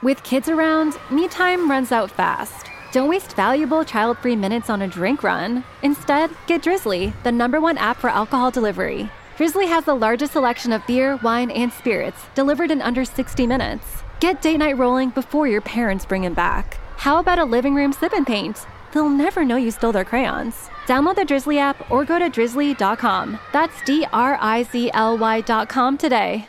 With kids around, me time runs out fast. Don't waste valuable child free minutes on a drink run. Instead, get Drizly, the number one app for alcohol delivery. Drizly has the largest selection of beer, wine, and spirits delivered in under 60 minutes. Get date night rolling before your parents bring them back. How about a living room sip and paint? They'll never know you stole their crayons. Download the Drizly app or go to drizly.com. That's D R I Z L Y.com today.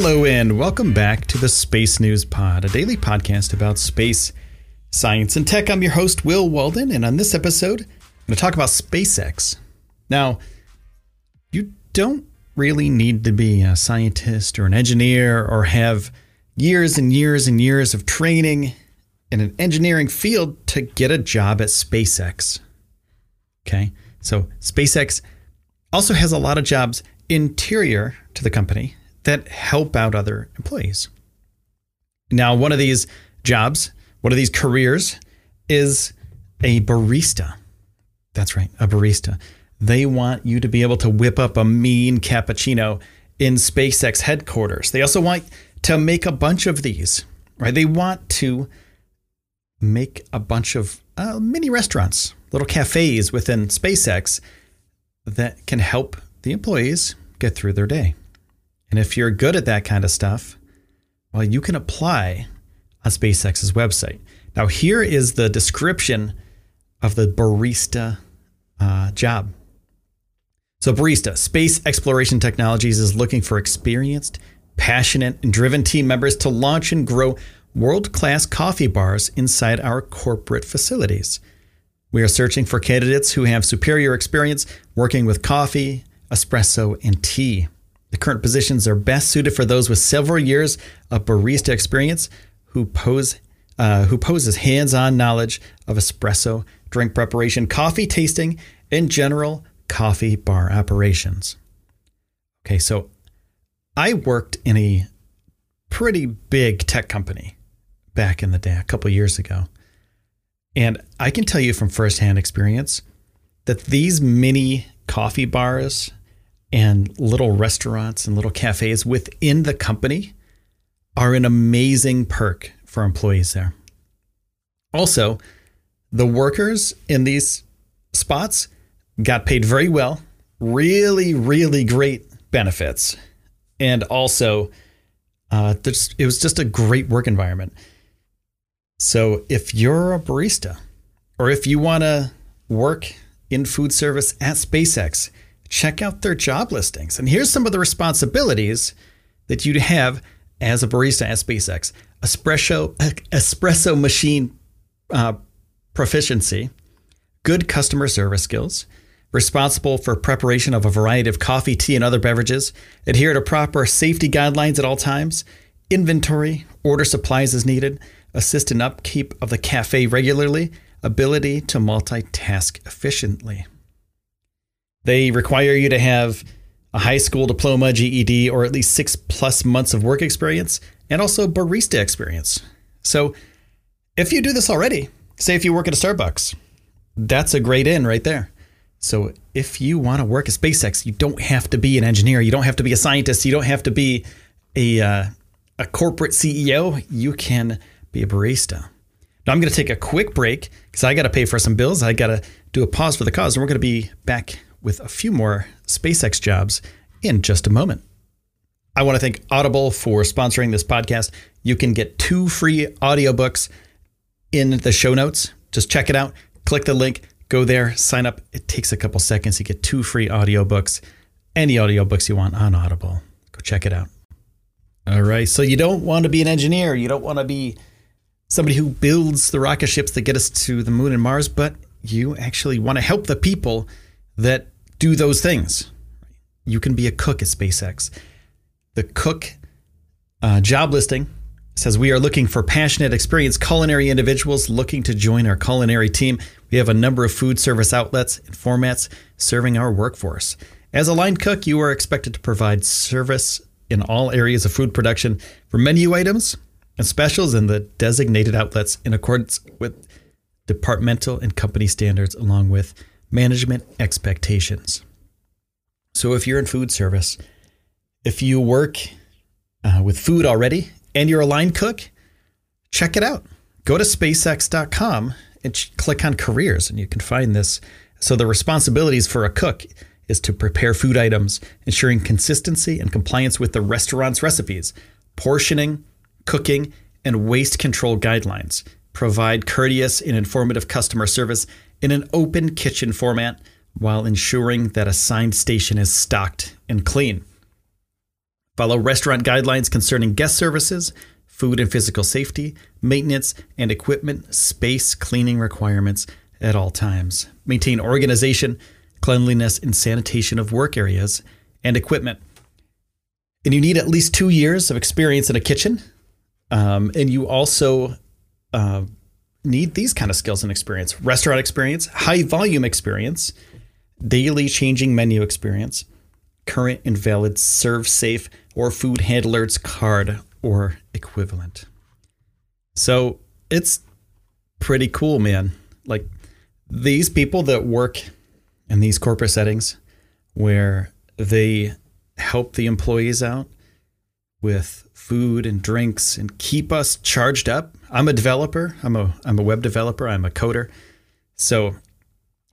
Hello, and welcome back to the Space News Pod, a daily podcast about space, science, and tech. I'm your host, Will Walden, and on this episode, I'm going to talk about SpaceX. Now, you don't really need to be a scientist or an engineer or have years and years and years of training in an engineering field to get a job at SpaceX. Okay, so SpaceX also has a lot of jobs interior to the company that help out other employees. Now, one of these jobs, one of these careers is a barista. That's right, a barista. They want you to be able to whip up a mean cappuccino in SpaceX headquarters. They also want to make a bunch of these, right? They want to make a bunch of uh, mini restaurants, little cafes within SpaceX that can help the employees get through their day. And if you're good at that kind of stuff, well, you can apply on SpaceX's website. Now, here is the description of the barista uh, job. So, barista, Space Exploration Technologies is looking for experienced, passionate, and driven team members to launch and grow world class coffee bars inside our corporate facilities. We are searching for candidates who have superior experience working with coffee, espresso, and tea. The current positions are best suited for those with several years of barista experience who pose uh, who poses hands-on knowledge of espresso, drink preparation, coffee tasting, and general coffee bar operations. Okay, so I worked in a pretty big tech company back in the day, a couple years ago. And I can tell you from firsthand experience that these mini coffee bars and little restaurants and little cafes within the company are an amazing perk for employees there. Also, the workers in these spots got paid very well, really, really great benefits. And also, uh, it was just a great work environment. So, if you're a barista or if you want to work in food service at SpaceX, check out their job listings. And here's some of the responsibilities that you'd have as a barista at SpaceX espresso, espresso machine uh, proficiency, good customer service skills, responsible for preparation of a variety of coffee, tea, and other beverages, adhere to proper safety guidelines at all times, inventory, order supplies as needed, assist in upkeep of the cafe regularly, ability to multitask efficiently. They require you to have a high school diploma, GED, or at least six plus months of work experience, and also barista experience. So, if you do this already, say if you work at a Starbucks, that's a great in right there. So, if you want to work at SpaceX, you don't have to be an engineer, you don't have to be a scientist, you don't have to be a uh, a corporate CEO. You can be a barista. Now, I'm going to take a quick break because I got to pay for some bills. I got to do a pause for the cause, and we're going to be back with a few more SpaceX jobs in just a moment. I want to thank Audible for sponsoring this podcast. You can get two free audiobooks in the show notes. Just check it out, click the link, go there, sign up. It takes a couple seconds. You get two free audiobooks, any audiobooks you want on Audible. Go check it out. All right. So you don't want to be an engineer, you don't want to be somebody who builds the rocket ships that get us to the moon and Mars, but you actually want to help the people that do those things. You can be a cook at SpaceX. The cook uh, job listing says we are looking for passionate, experienced culinary individuals looking to join our culinary team. We have a number of food service outlets and formats serving our workforce. As a line cook, you are expected to provide service in all areas of food production for menu items and specials in the designated outlets in accordance with departmental and company standards, along with management expectations. So, if you're in food service, if you work uh, with food already and you're a line cook, check it out. Go to spacex.com and ch- click on careers, and you can find this. So, the responsibilities for a cook is to prepare food items, ensuring consistency and compliance with the restaurant's recipes, portioning, cooking, and waste control guidelines, provide courteous and informative customer service in an open kitchen format while ensuring that assigned station is stocked and clean. Follow restaurant guidelines concerning guest services, food and physical safety, maintenance and equipment, space cleaning requirements at all times. Maintain organization, cleanliness, and sanitation of work areas and equipment. And you need at least two years of experience in a kitchen. Um, and you also uh, need these kind of skills and experience restaurant experience, high volume experience, daily changing menu experience, current and valid ServSafe or food handler's card or equivalent. So it's pretty cool, man. Like these people that work in these corporate settings where they help the employees out with food and drinks and keep us charged up. I'm a developer. I'm a I'm a web developer. I'm a coder. So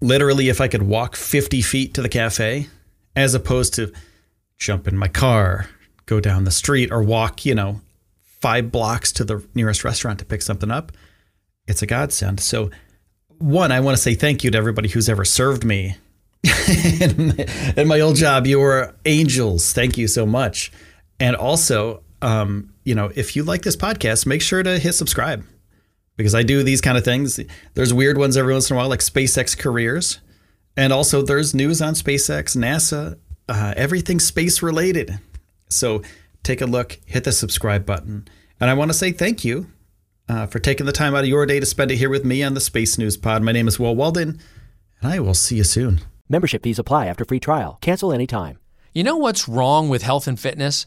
literally if I could walk 50 feet to the cafe as opposed to jump in my car, go down the street or walk, you know, 5 blocks to the nearest restaurant to pick something up, it's a godsend. So one, I want to say thank you to everybody who's ever served me in, my, in my old job. You were angels. Thank you so much. And also, um, you know, if you like this podcast, make sure to hit subscribe because I do these kind of things. There's weird ones every once in a while, like SpaceX careers. And also, there's news on SpaceX, NASA, uh, everything space related. So take a look, hit the subscribe button. And I want to say thank you uh, for taking the time out of your day to spend it here with me on the Space News Pod. My name is Will Walden, and I will see you soon. Membership fees apply after free trial. Cancel anytime. You know what's wrong with health and fitness?